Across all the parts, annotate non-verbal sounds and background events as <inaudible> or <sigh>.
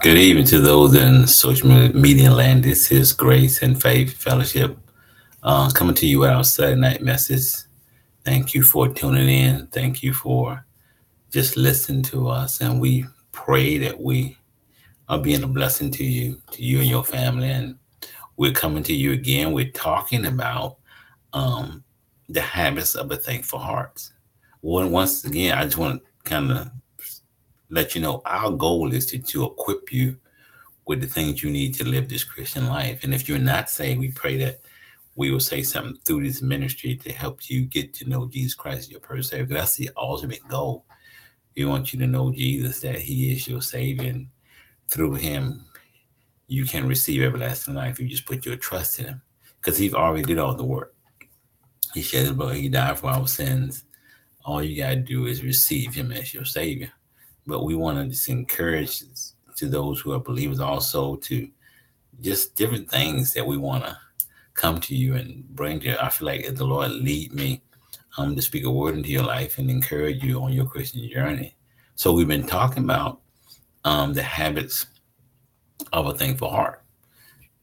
Good evening to those in social media land. This is Grace and Faith Fellowship uh, coming to you our Saturday night message. Thank you for tuning in. Thank you for just listening to us. And we pray that we are being a blessing to you, to you and your family. And we're coming to you again. We're talking about um, the habits of a thankful heart. Once again, I just want to kind of let you know our goal is to, to equip you with the things you need to live this Christian life. And if you're not saved, we pray that we will say something through this ministry to help you get to know Jesus Christ, your personal Savior. That's the ultimate goal. We want you to know Jesus, that He is your Savior. And through Him, you can receive everlasting life. You just put your trust in Him because He's already did all the work. He shed His blood, He died for our sins. All you got to do is receive Him as your Savior but we want to just encourage to those who are believers also to just different things that we want to come to you and bring to you. I feel like if the Lord lead me um, to speak a word into your life and encourage you on your Christian journey. So we've been talking about um, the habits of a thankful heart,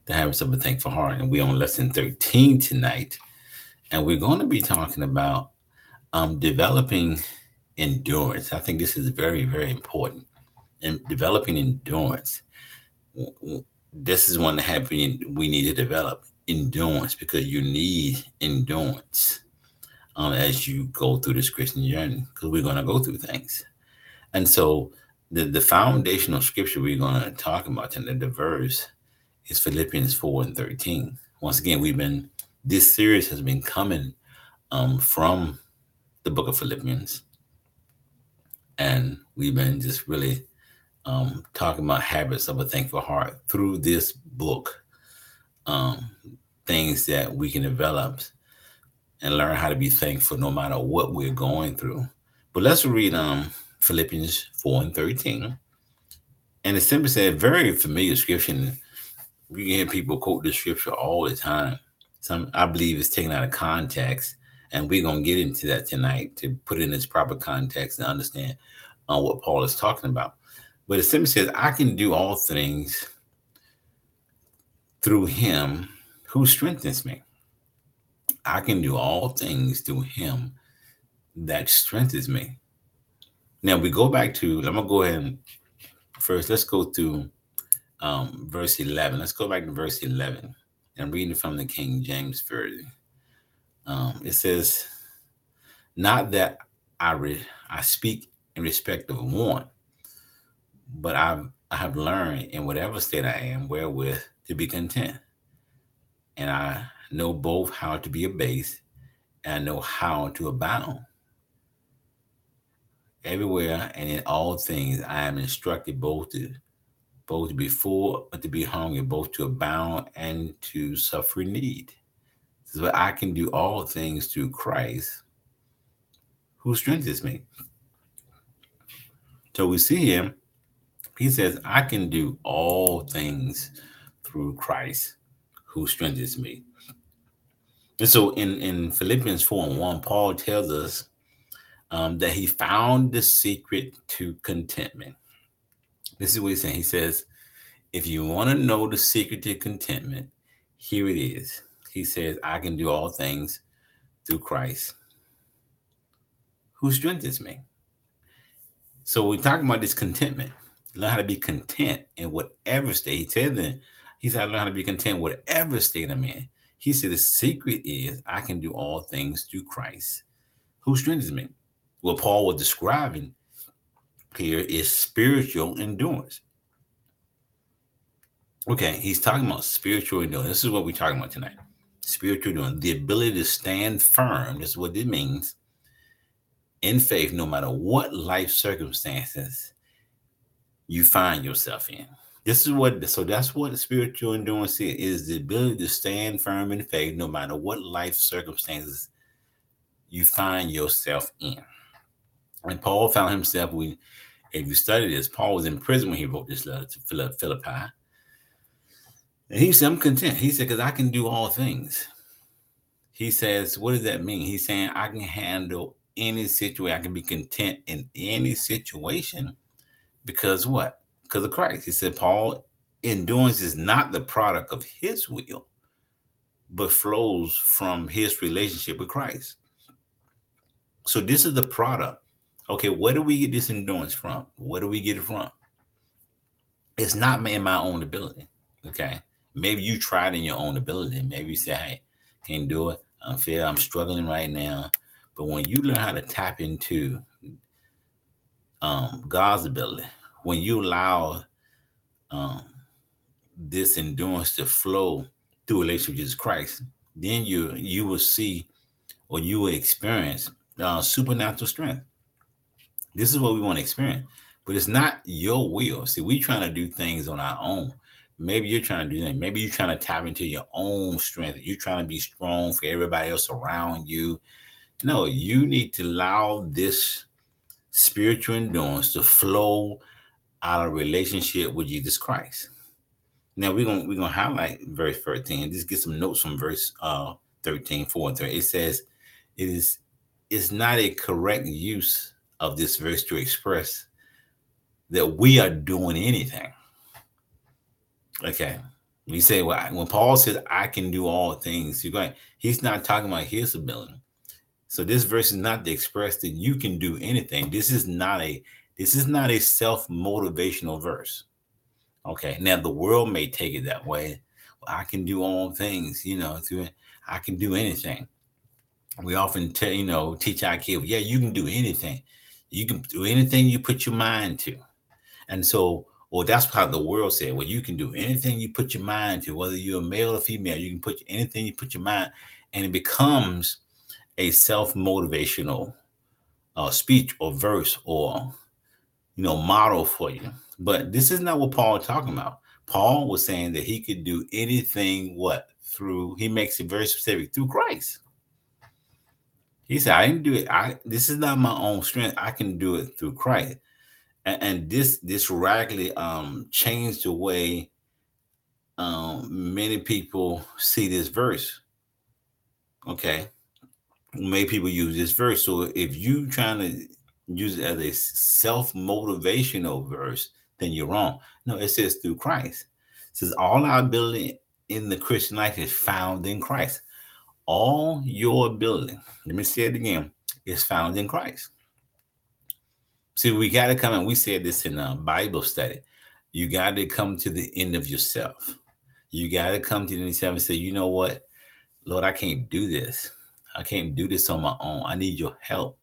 the habits of a thankful heart, and we're on lesson 13 tonight, and we're going to be talking about um, developing endurance. I think this is very, very important. And developing endurance. This is one that we need to develop endurance because you need endurance um, as you go through this Christian journey because we're going to go through things. And so the, the foundational scripture we're going to talk about in the verse is Philippians 4 and 13. Once again, we've been, this series has been coming um, from the book of Philippians and we've been just really um, talking about habits of a thankful heart through this book. Um, things that we can develop and learn how to be thankful no matter what we're going through. But let's read um, Philippians 4 and 13. And it simply said, very familiar scripture. We hear people quote this scripture all the time. Some I believe it's taken out of context and we're going to get into that tonight to put in its proper context and understand uh, what Paul is talking about. But it simply says, I can do all things through him who strengthens me. I can do all things through him that strengthens me. Now we go back to, I'm going to go ahead and first, let's go to um, verse 11. Let's go back to verse 11. I'm reading from the King James Version. Um, it says, Not that I re- I speak in respect of one, but I've I have learned in whatever state I am wherewith to be content. And I know both how to be abased and I know how to abound. Everywhere and in all things I am instructed both to both to be full but to be hungry, both to abound and to suffer need so I can do all things through Christ who strengthens me. So we see him. He says, I can do all things through Christ who strengthens me. And so in, in Philippians 4 and 1, Paul tells us um, that he found the secret to contentment. This is what he's saying. He says, if you want to know the secret to contentment, here it is he says, I can do all things through Christ who strengthens me. So we're talking about this contentment. Learn how to be content in whatever state. He said that he said, I learn how to be content whatever state I'm in. He said the secret is I can do all things through Christ who strengthens me. What Paul was describing here is spiritual endurance. Okay, he's talking about spiritual endurance. This is what we're talking about tonight spiritual doing, the ability to stand firm. This is what it means in faith, no matter what life circumstances you find yourself in. This is what, so that's what spiritual endurance is, is the ability to stand firm in faith, no matter what life circumstances you find yourself in. And Paul found himself, we, if you study this, Paul was in prison when he wrote this letter to Philippi. And he said, I'm content. He said, because I can do all things. He says, what does that mean? He's saying I can handle any situation. I can be content in any situation because what? because of Christ. He said, Paul, endurance is not the product of his will, but flows from his relationship with Christ. So this is the product. Okay, where do we get this endurance from? Where do we get it from? It's not me in my own ability. Okay. Maybe you tried in your own ability. Maybe you say, hey, can't do it. I'm feeling I'm struggling right now. But when you learn how to tap into um, God's ability, when you allow um, this endurance to flow through relationship with Jesus Christ, then you you will see or you will experience uh, supernatural strength. This is what we want to experience, but it's not your will. See, we're trying to do things on our own. Maybe you're trying to do that. Maybe you're trying to tap into your own strength. You're trying to be strong for everybody else around you. No, you need to allow this spiritual endurance to flow out of relationship with Jesus Christ. Now we're gonna we're gonna highlight verse 13. Just get some notes from verse uh 13, 4 and 3. It says it is it's not a correct use of this verse to express that we are doing anything. Okay. We say, well, when Paul says, I can do all things, you're going, he's not talking about his ability. So this verse is not to express that you can do anything. This is not a this is not a self-motivational verse. Okay. Now the world may take it that way. Well, I can do all things, you know, through I can do anything. We often tell, you know, teach our kids, yeah, you can do anything. You can do anything you put your mind to. And so, well, that's how the world said, well, you can do anything you put your mind to, whether you're a male or female, you can put anything you put your mind, and it becomes a self-motivational uh, speech or verse or you know model for you. But this is not what Paul is talking about. Paul was saying that he could do anything what through he makes it very specific through Christ. He said, I didn't do it. I this is not my own strength. I can do it through Christ. And, and this this radically um changed the way um many people see this verse. Okay many people use this verse. So if you trying to use it as a self-motivational verse, then you're wrong. No, it says through Christ. It says all our ability in the Christian life is found in Christ. All your ability, let me say it again, is found in Christ. See, we got to come and we said this in a Bible study. You got to come to the end of yourself. You got to come to the end of yourself and say, you know what, Lord, I can't do this. I can't do this on my own. I need your help.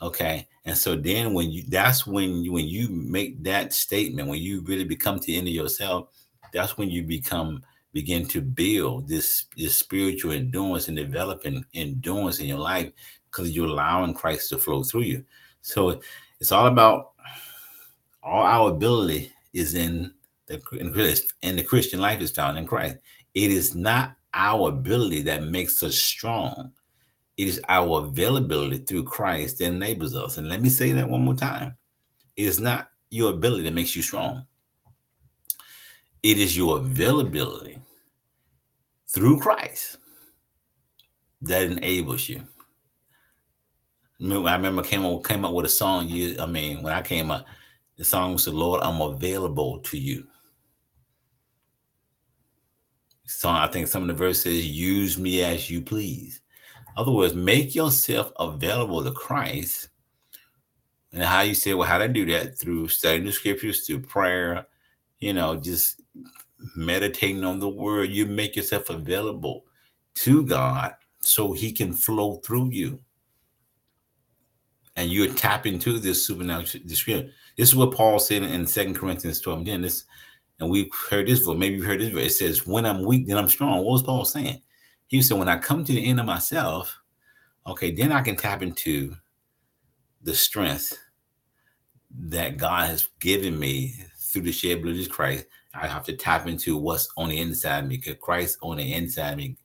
Okay. And so then when you that's when you when you make that statement, when you really become to the end of yourself, that's when you become begin to build this this spiritual endurance and developing endurance in your life because you're allowing Christ to flow through you. So it's all about all our ability is in the in the Christian life is found in Christ. It is not our ability that makes us strong. It is our availability through Christ that enables us. And let me say that one more time. It is not your ability that makes you strong. It is your availability through Christ that enables you. I remember came up, came up with a song. You, I mean, when I came up, the song was the Lord, I'm available to you. So I think some of the verses use me as you please other words, make yourself available to Christ. And how you say, well, how to do that? Through studying the scriptures, through prayer, you know, just meditating on the word. You make yourself available to God so he can flow through you. And you tap into this supernatural This is what Paul said in Second Corinthians 12 10. This, and we've heard this, but maybe you've heard this, but it says, When I'm weak, then I'm strong. What was Paul saying? He said, when I come to the end of myself, okay, then I can tap into the strength that God has given me through the shed blood of Christ. I have to tap into what's on the inside of me because Christ on the inside me.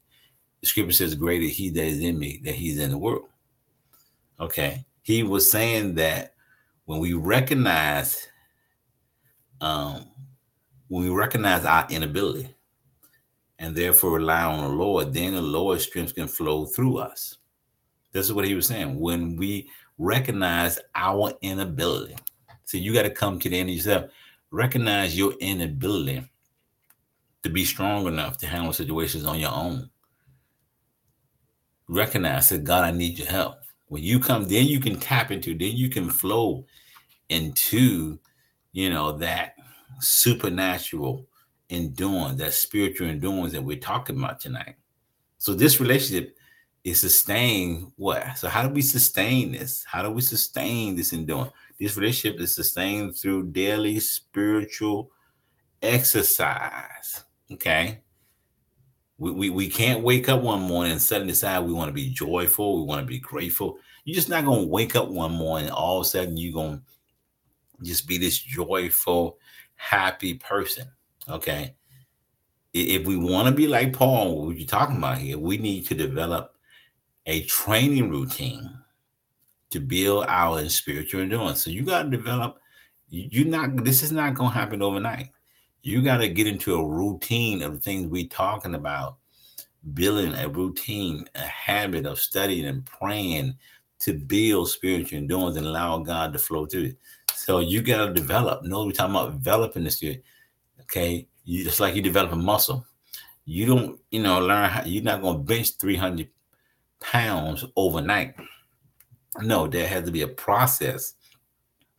The scripture says, Greater he that is in me than he's in the world. Okay. He was saying that when we recognize um when we recognize our inability, and therefore rely on the Lord, then the Lord's strength can flow through us. This is what he was saying. When we recognize our inability, so you got to come to the end of yourself, recognize your inability to be strong enough to handle situations on your own. Recognize that God, I need your help. When you come, then you can tap into, then you can flow into, you know, that supernatural endurance, that spiritual endurance that we're talking about tonight. So this relationship is sustained. What? So how do we sustain this? How do we sustain this endurance? This relationship is sustained through daily spiritual exercise. Okay. We, we, we can't wake up one morning and suddenly decide we want to be joyful, we want to be grateful. You're just not to wake up one morning, all of a sudden you're to just be this joyful, happy person. Okay. If we want to be like Paul, what you're talking about here, we need to develop a training routine to build our spiritual endurance. So you got to develop, you're not, this is not going to happen overnight. You got to get into a routine of the things we're talking about, building a routine, a habit of studying and praying to build spiritual endurance and allow God to flow through it. So you got to develop. No, we're talking about developing this spirit. Okay, you just like you develop a muscle. You don't, you know, learn how. You're not going to bench 300 pounds overnight. No, there has to be a process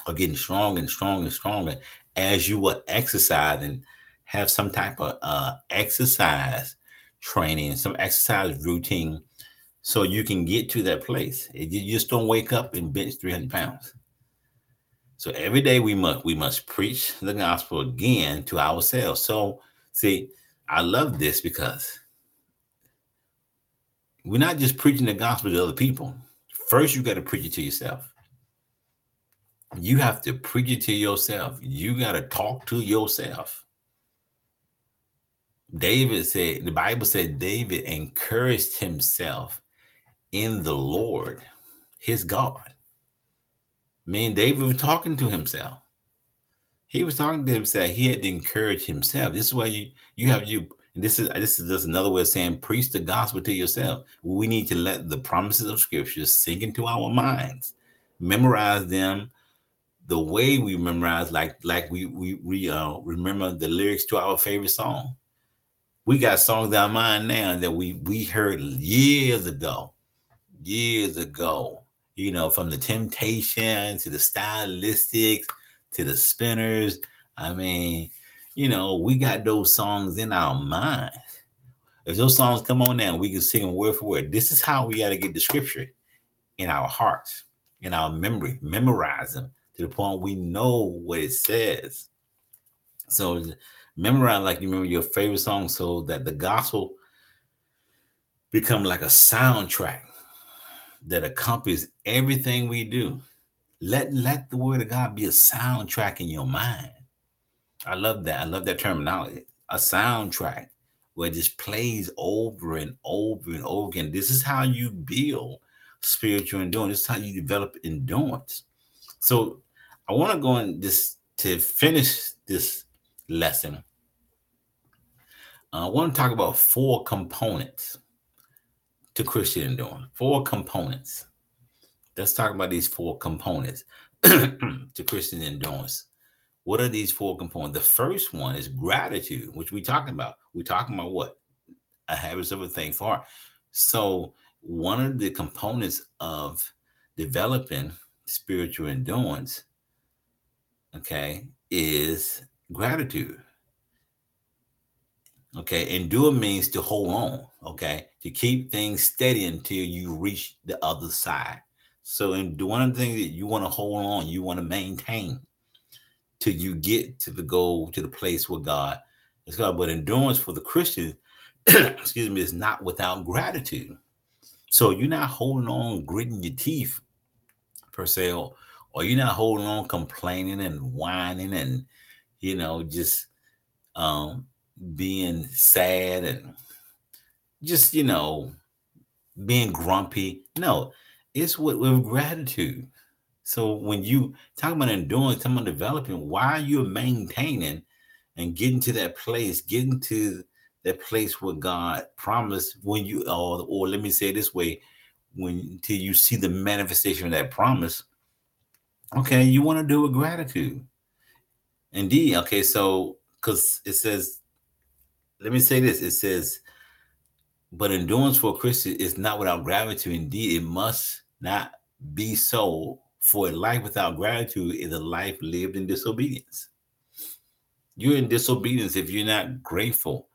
of getting stronger and stronger and stronger as you will exercise and have some type of uh, exercise training, some exercise routine, so you can get to that place. You just don't wake up and bench 300 pounds. So every day we must we must preach the gospel again to ourselves. So see, I love this because we're not just preaching the gospel to other people. First, you got to preach it to yourself. You have to preach it to yourself. You got to talk to yourself. David said, the Bible said David encouraged himself in the Lord, his God. I mean, David was talking to himself. He was talking to himself. He had to encourage himself. This is why you you have you. this is this is just another way of saying preach the gospel to yourself. We need to let the promises of Scripture sink into our minds, memorize them the way we memorize, like like we we we uh, remember the lyrics to our favorite song. We got songs in our mind now that we we heard years ago, years ago you know, from the temptation to the stylistics to the spinners. I mean, you know, we got those songs in our mind. If those songs come on now, we can sing them word for word. This is how we got to get the scripture in our hearts, in our memory, memorize them to the point we know what it says. So memorize like you remember your favorite song so that the gospel become like a soundtrack that accompanies everything we do. Let let the word of God be a soundtrack in your mind. I love that. I love that terminology. A soundtrack where it just plays over and over and over again. This is how you build spiritual endurance. This is how you develop endurance. So I want to go in this to finish this lesson. Uh, I want to talk about four components to Christian endurance. Four components. Let's talk about these four components <clears throat> to Christian endurance. What are these four components? The first one is gratitude, which we talking about. We're talking about what? A habit of a thing for. So one of the components of developing spiritual endurance, okay, is gratitude. Okay, endure means to hold on. Okay, to keep things steady until you reach the other side. So, in one of the things that you want to hold on, you want to maintain till you get to the goal, to the place where God is God. But endurance for the Christian, <clears throat> excuse me, is not without gratitude. So you're not holding on, gritting your teeth, per se, or, or you're not holding on, complaining and whining and you know just um being sad and just, you know, being grumpy. No, it's with, with gratitude. So when you talk about endurance, talk about developing, why you're maintaining and getting to that place, getting to that place where God promised when you, or, or let me say this way, when until you see the manifestation of that promise, okay, you want to do with gratitude. Indeed. Okay, so because it says, let me say this. It says, but endurance for a Christian is not without gratitude. Indeed, it must not be so. For a life without gratitude is a life lived in disobedience. You're in disobedience if you're not grateful,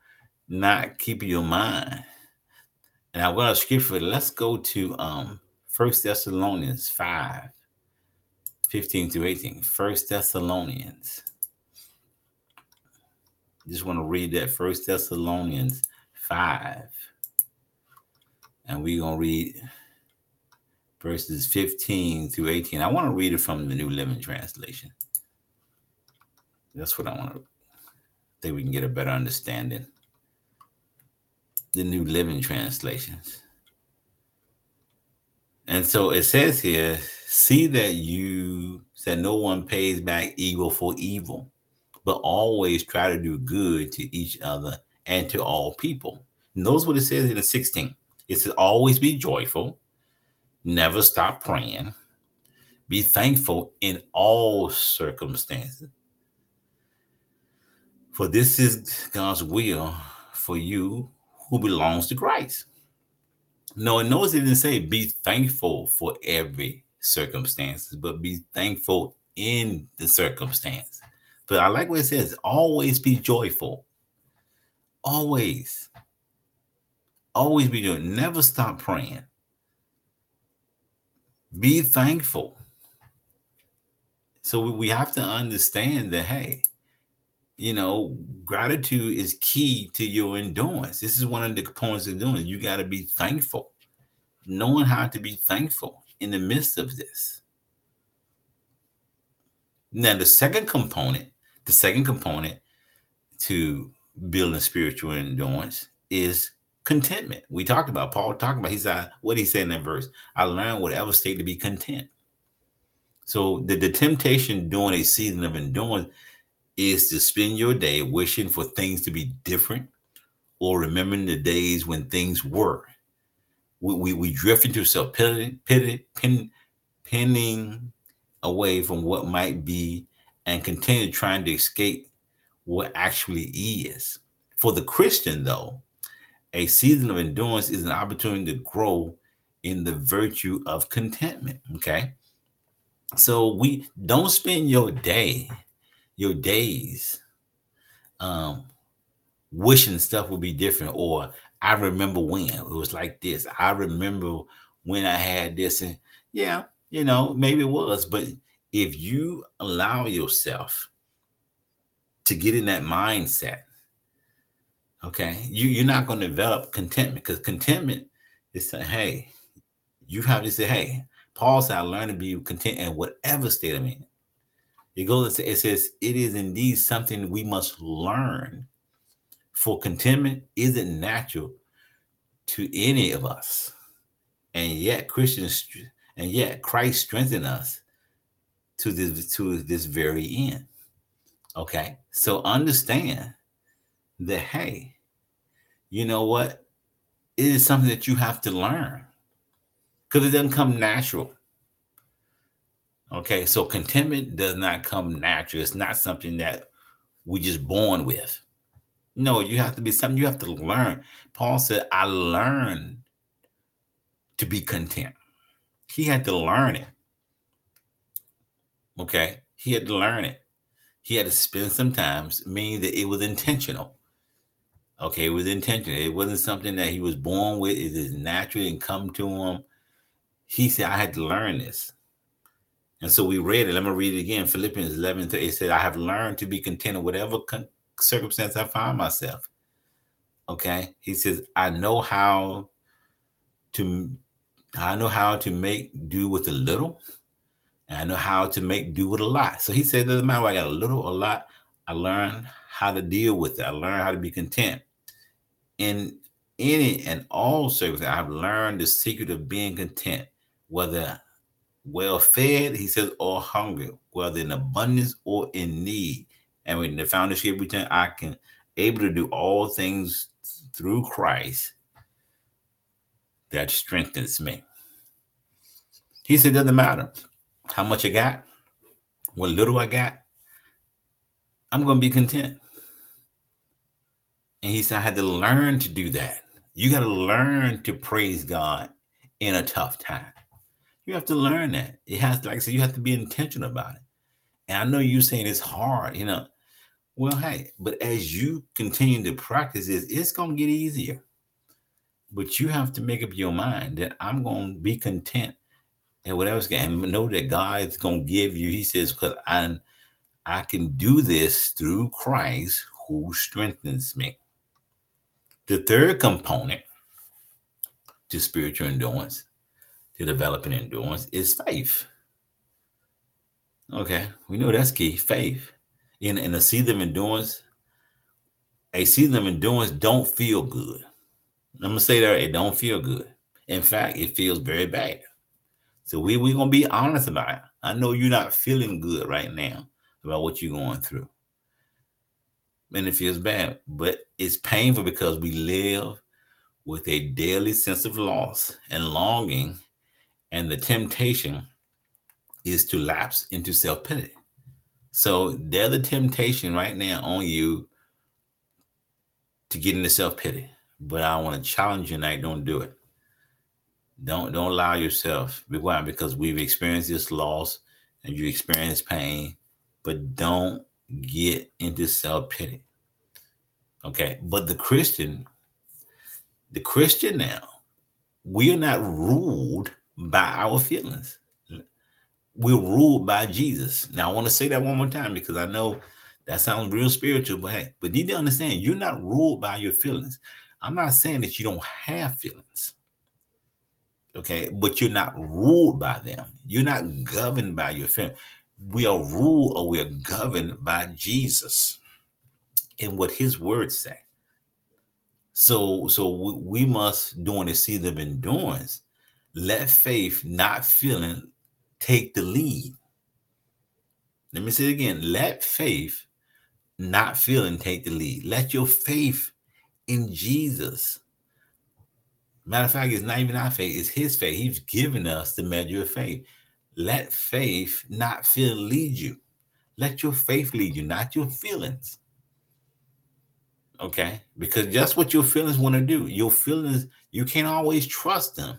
not keeping your mind. And I want a scripture. Let's go to um First Thessalonians 5, 15 to 18. First Thessalonians. Just want to read that First Thessalonians 5. And we're going to read verses 15 through 18. I want to read it from the New Living Translation. That's what I want to think we can get a better understanding. The New Living Translations. And so it says here, see that you that no one pays back evil for evil, but always try to do good to each other and to all people. Notice what it says in the 16. It says always be joyful, never stop praying, be thankful in all circumstances. For this is God's will for you who belongs to Christ. No, and notice it didn't say be thankful for every circumstances, but be thankful in the circumstance. But I like what it says always be joyful. Always. Always be doing. Never stop praying. Be thankful. So we have to understand that, hey, you know, gratitude is key to your endurance. This is one of the components of doing. You got to be thankful, knowing how to be thankful in the midst of this. Now, the second component, the second component to building spiritual endurance is contentment. We talked about Paul talking about. He said, "What he said in that verse? I learned whatever state to be content." So the, the temptation during a season of endurance is to spend your day wishing for things to be different or remembering the days when things were. We, we, we drift into self pity, pin, pinning away from what might be and continue trying to escape what actually is. For the Christian, though, a season of endurance is an opportunity to grow in the virtue of contentment. Okay. So we don't spend your day your days um wishing stuff would be different or i remember when it was like this. I remember when i had this and yeah you know maybe it was but if you allow yourself to get in that mindset okay you, you're not going to develop contentment because contentment is saying hey you have to say hey paul said i learned to be content in whatever state i'm in it goes, it says, it is indeed something we must learn. For contentment isn't natural to any of us. And yet Christians and yet Christ strengthened us to this to this very end. Okay. So understand that hey, you know what? It is something that you have to learn because it doesn't come natural. Okay, so contentment does not come natural. It's not something that we just born with. No, you have to be something you have to learn. Paul said, I learned to be content. He had to learn it. Okay, he had to learn it. He had to spend some time, meaning that it was intentional. Okay, it was intentional. It wasn't something that he was born with. It is natural and come to him. He said, I had to learn this. And so we read it. Let me read it again. Philippians 11 to 8 said, I have learned to be content in whatever con- circumstance I find myself. Okay. He says, I know how to I know how to make do with a little, and I know how to make do with a lot. So he said, doesn't matter I got a little or a lot, I learned how to deal with it. I learned how to be content. In any and all circumstances, I've learned the secret of being content, whether well fed, he says, or hungry, whether in abundance or in need. And when the foundation time I can able to do all things through Christ that strengthens me. He said, doesn't matter how much I got, what little I got. I'm going to be content. And he said, I had to learn to do that. You got to learn to praise God in a tough time. You have to learn that. It has, like I said, you have to be intentional about it. And I know you're saying it's hard, you know. Well, hey, but as you continue to practice this, it's going to get easier. But you have to make up your mind that I'm going to be content and whatever's going to know that God's going to give you. He says, because I, I can do this through Christ who strengthens me. The third component to spiritual endurance, to developing endurance, is faith. Okay, we know that's key. Faith. In in a season of endurance, a season of endurance don't feel good. I'm gonna say that it don't feel good. In fact, it feels very bad. So we we gonna be honest about it. I know you're not feeling good right now about what you're going through, and it feels bad, but it's painful because we live with a daily sense of loss and longing, and the temptation is to lapse into self pity. So there's a temptation right now on you to get into self pity. But I want to challenge you tonight. Don't do it. Don't don't allow yourself. Why? Because we've experienced this loss and you experience pain, but don't get into self pity. Okay. But the Christian, the Christian now, we are not ruled by our feelings we're ruled by Jesus. Now I want to say that one more time because I know that sounds real spiritual, but hey, but you need to understand you're not ruled by your feelings. I'm not saying that you don't have feelings. Okay, but you're not ruled by them. You're not governed by your feelings. We are ruled or we are governed by Jesus and what his words say. So, so we, we must, during the season of endurance, let faith, not feeling, take the lead. Let me say it again. Let faith, not feeling, take the lead. Let your faith in Jesus. Matter of fact, it's not even our faith, it's his faith. He's given us the measure of faith. Let faith, not feel, lead you. Let your faith lead you, not your feelings. Okay? Because just what your feelings want to do. Your feelings, you can't always trust them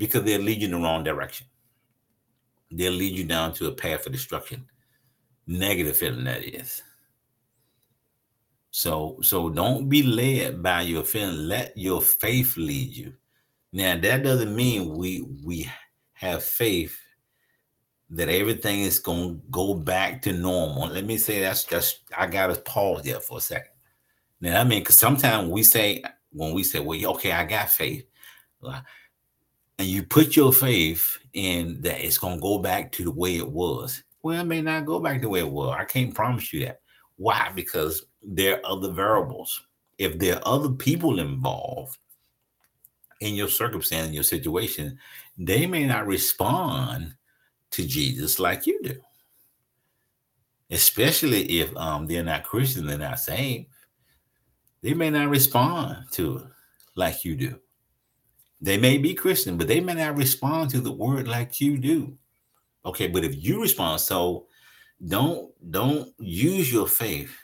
because they'll lead you in the wrong direction they'll lead you down to a path of destruction. Negative feeling that is. So so don't be led by your feeling. Let your faith lead you. Now that doesn't mean we we have faith that everything is gonna go back to normal. Let me say that's just I gotta pause there for a second. Now I mean, because sometimes we say when we say, "Well, okay, I got faith," and you put your faith in that it's going to go back to the way it was. Well, it may not go back the way it was. I can't promise you that. Why? Because there are other variables. If there are other people involved in your circumstance, in your situation, they may not respond to Jesus like you do. Especially if um, they're not Christian, they're not saved. They may not respond to it like you do. They may be Christian, but they may not respond to the word like you do. Okay, but if you respond, so don't don't use your faith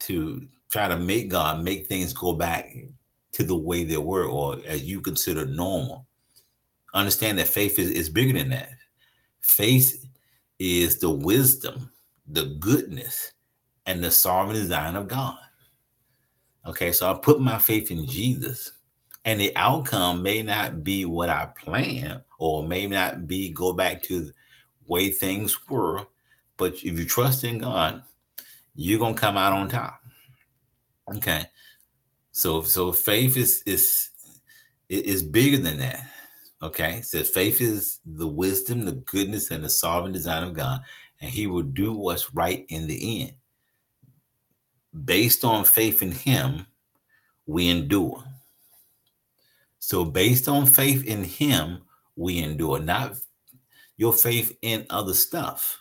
to try to make God make things go back to the way they were or as you consider normal. Understand that faith is, is bigger than that. Faith is the wisdom, the goodness, and the sovereign design of God. Okay, so I put my faith in Jesus and the outcome may not be what I planned or may not be go back to the way things were. But if you trust in God, you're gonna come out on top. Okay. So so faith is is is bigger than that. Okay. So faith is the wisdom, the goodness, and the sovereign design of God, and He will do what's right in the end. Based on faith in Him, we endure. So, based on faith in Him, we endure, not your faith in other stuff.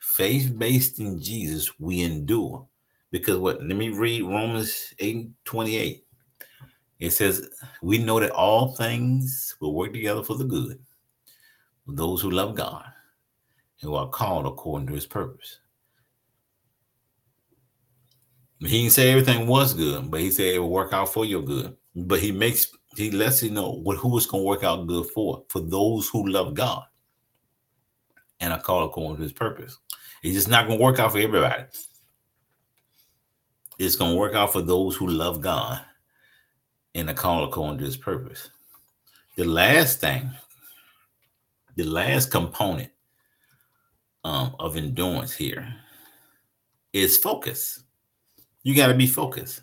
Faith based in Jesus, we endure. Because what? Let me read Romans 8 28. It says, We know that all things will work together for the good for those who love God and who are called according to his purpose. He didn't say everything was good, but he said it will work out for your good. But he makes he lets you know what who it's going to work out good for for those who love God and are called according to His purpose. It's just not going to work out for everybody. It's going to work out for those who love God and are called according to His purpose. The last thing, the last component um, of endurance here is focus. You got to be focused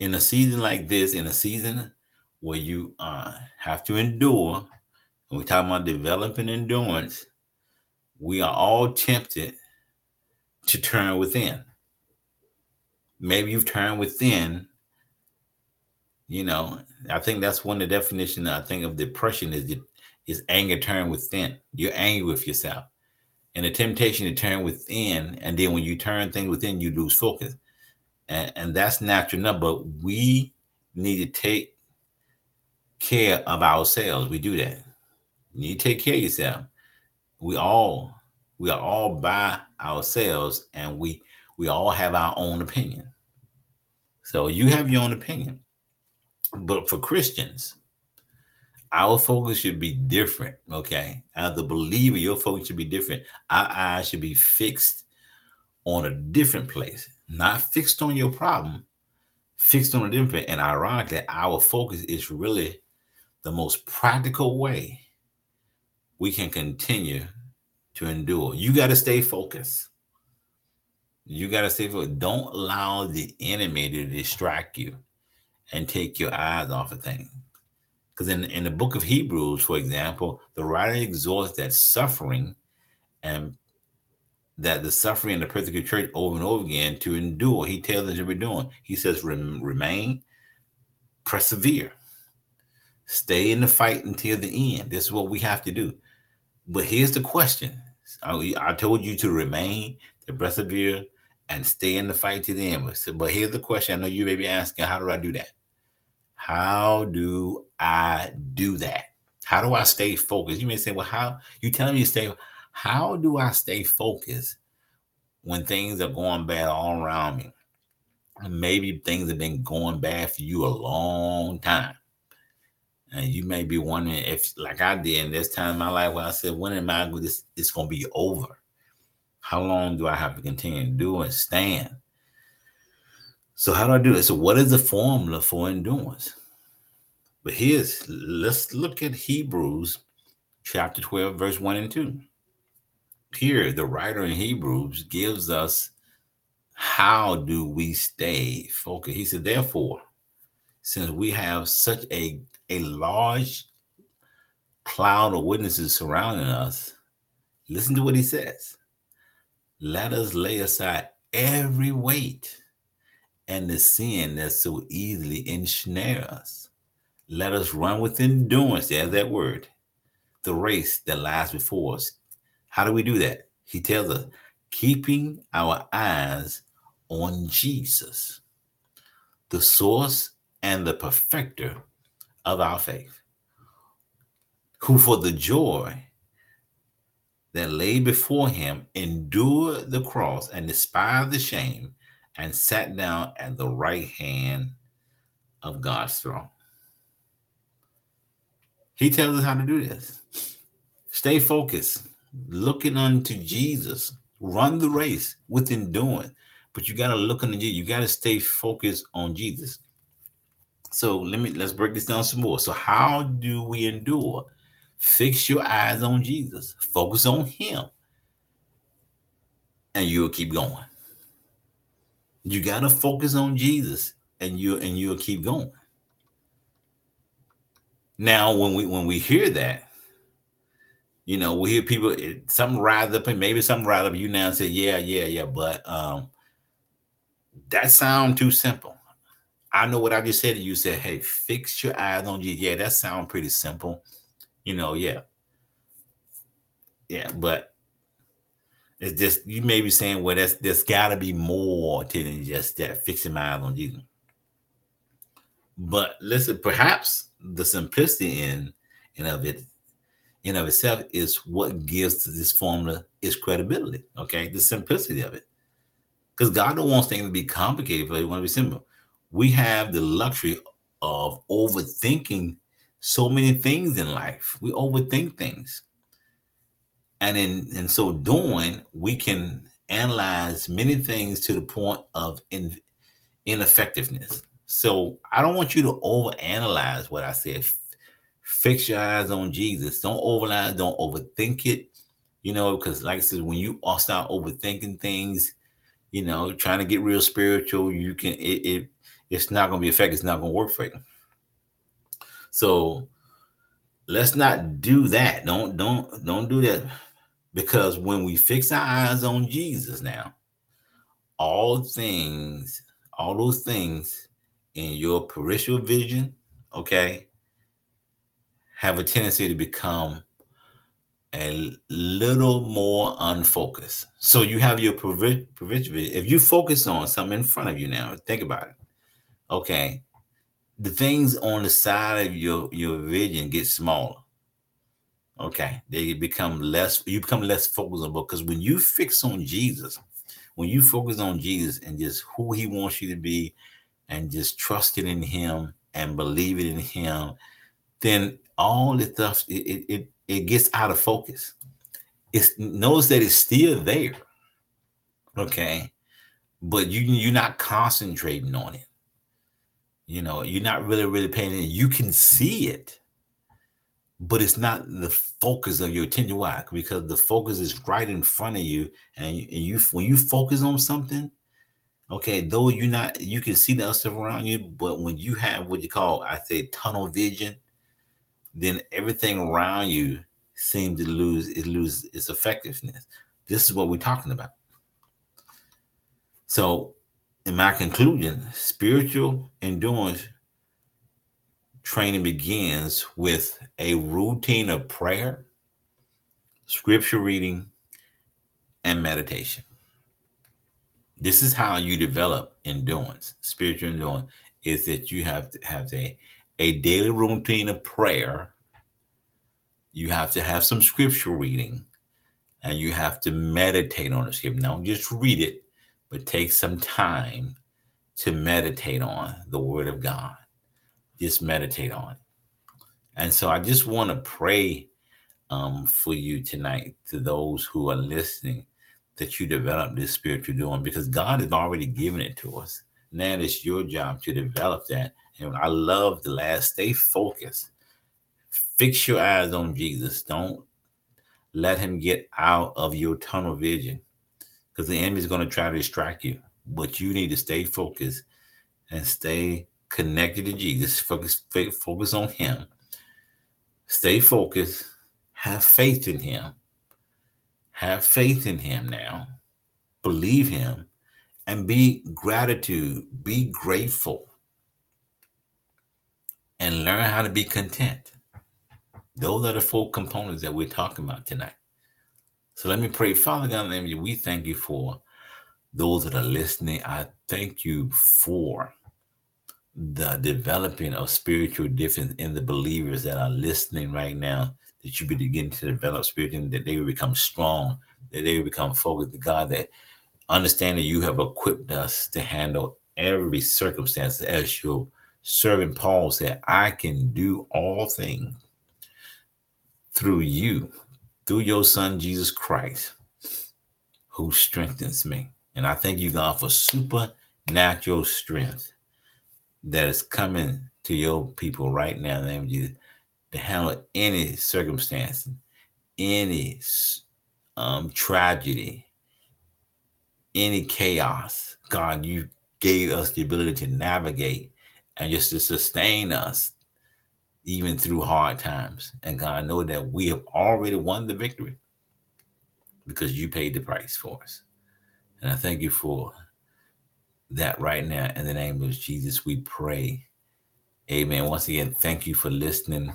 in a season like this. In a season where you uh, have to endure, and we're talking about developing endurance, we are all tempted to turn within. Maybe you've turned within. You know, I think that's one of the definitions I think of depression is is anger turned within. You're angry with yourself and the temptation to turn within. And then when you turn things within, you lose focus. And, and that's natural enough, but we need to take care of ourselves. We do that. You take care of yourself. We all we are all by ourselves and we we all have our own opinion. So you have your own opinion. But for Christians, our focus should be different. Okay. As a believer, your focus should be different. Our eyes should be fixed on a different place, not fixed on your problem, fixed on a different. And ironically, our focus is really the most practical way we can continue to endure. You got to stay focused. You got to stay focused. Don't allow the enemy to distract you and take your eyes off of things. Because in, in the book of Hebrews, for example, the writer exhorts that suffering and that the suffering and the persecuted church over and over again to endure. He tells us to be doing. He says, remain, persevere, stay in the fight until the end. This is what we have to do. But here's the question I, told you to remain, to persevere, and stay in the fight to the end. But here's the question I know you may be asking, how do I do that? How do I do that? How do I stay focused? You may say, well, how you telling me to stay? How do I stay focused when things are going bad all around me? Maybe things have been going bad for you a long time. And you may be wondering if, like I did in this time in my life, where I said, when am I going this it's gonna be over? How long do I have to continue to do and stand? So how do I do it? So what is the formula for endurance? But here's let's look at Hebrews chapter 12, verse 1 and 2. Here, the writer in Hebrews gives us how do we stay focused. He said, therefore, since we have such a, a large cloud of witnesses surrounding us, listen to what he says. Let us lay aside every weight and the sin that so easily ensnare us. Let us run with endurance, there's that word, the race that lies before us. How do we do that? He tells us, keeping our eyes on Jesus, the source and the perfecter of our faith, who for the joy that lay before him endured the cross and despised the shame and sat down at the right hand of God's throne. He tells us how to do this. Stay focused, looking unto Jesus. Run the race with endurance, but you got to look unto Jesus. You got to stay focused on Jesus. So let me let's break this down some more. So how do we endure? Fix your eyes on Jesus. Focus on Him, and you'll keep going. You got to focus on Jesus and you and you'll keep going. Now, when we when we hear that, you know, we hear people it, something rise up and maybe something rise up. You now say, yeah, yeah, yeah, but um, that sound too simple. I know what I just said. You said, hey, fix your eyes on you. Yeah, that sounds pretty simple. You know, yeah, yeah, but it's just you may be saying, well, that's there's got to be more to than just that fixing my eyes on you. But listen, perhaps the simplicity in and of it in of itself is what gives this formula its credibility. Okay, the simplicity of it. Because God don't want things to be complicated, but He want to be simple. We have the luxury of overthinking so many things in life. We overthink things. And in, in so doing, we can analyze many things to the point of in, ineffectiveness. So I don't want you to overanalyze what I said. Fix your eyes on Jesus. Don't overanalyze, don't overthink it. You know, because like I said, when you all start overthinking things, you know, trying to get real spiritual, you can it, it it's not gonna be effective, it's not gonna work for you. So let's not do that. Don't don't don't do that. Because when we fix our eyes on Jesus now, all things, all those things in your peripheral vision, okay, have a tendency to become a little more unfocused. So you have your peripheral vision. If you focus on something in front of you now, think about it. Okay, the things on the side of your your vision get smaller. Okay, they become less. You become less focused focusable because when you fix on Jesus, when you focus on Jesus and just who He wants you to be, and just trusting in Him and believing in Him, then all the stuff it it it gets out of focus. It knows that it's still there. Okay, but you you're not concentrating on it. You know, you're not really really paying attention. You can see it but it's not the focus of your attention. Why? Because the focus is right in front of you, and you, and you when you focus on something, okay, though you're not, you can see the other stuff around you, but when you have what you call, I say, tunnel vision, then everything around you seems to lose it lose its effectiveness. This is what we're talking about. So, in my conclusion, spiritual endurance training begins with a routine of prayer, scripture reading, and meditation. This is how you develop endurance, spiritual endurance, is that you have to have a, a daily routine of prayer. You have to have some scripture reading, and you have to meditate on the scripture. Don't just read it, but take some time to meditate on the word of God just meditate on. It. And so I just want to pray um, for you tonight, to those who are listening, that you develop this spiritual doing because God has already given it to us. Now it's your job to develop that. And I love the last, stay focused. Fix your eyes on Jesus. Don't let him get out of your tunnel vision because the enemy is going to try to distract you. But you need to stay focused and stay connected to Jesus, focus, focus on Him, stay focused, have faith in Him, have faith in Him now, believe Him, and be gratitude, be grateful, and learn how to be content. Those are the four components that we're talking about tonight. So let me pray. Father God, you, we thank you for those that are listening. I thank you for the developing of spiritual difference in the believers that are listening right now, that you begin to develop spiritual, that they will become strong, that they will become focused God, that understand that you have equipped us to handle every circumstance as your servant Paul said, I can do all things through you, through your son Jesus Christ, who strengthens me. And I thank you, God, for supernatural strength that is coming to your people right now in the name of Jesus to handle any circumstance, any um, tragedy, any chaos. God, you gave us the ability to navigate and just to sustain us even through hard times. And God, know that we have already won the victory because you paid the price for us. And I thank you for that right now in the name of Jesus. We pray. Amen. Once again, thank you for listening.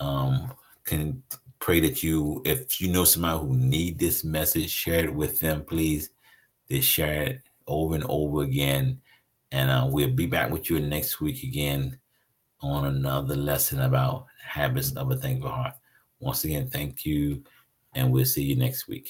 Um, can pray that you, if you know somebody who need this message, share it with them, please. They share it over and over again. And uh, we'll be back with you next week again on another lesson about habits of a thankful heart. Once again, thank you, and we'll see you next week.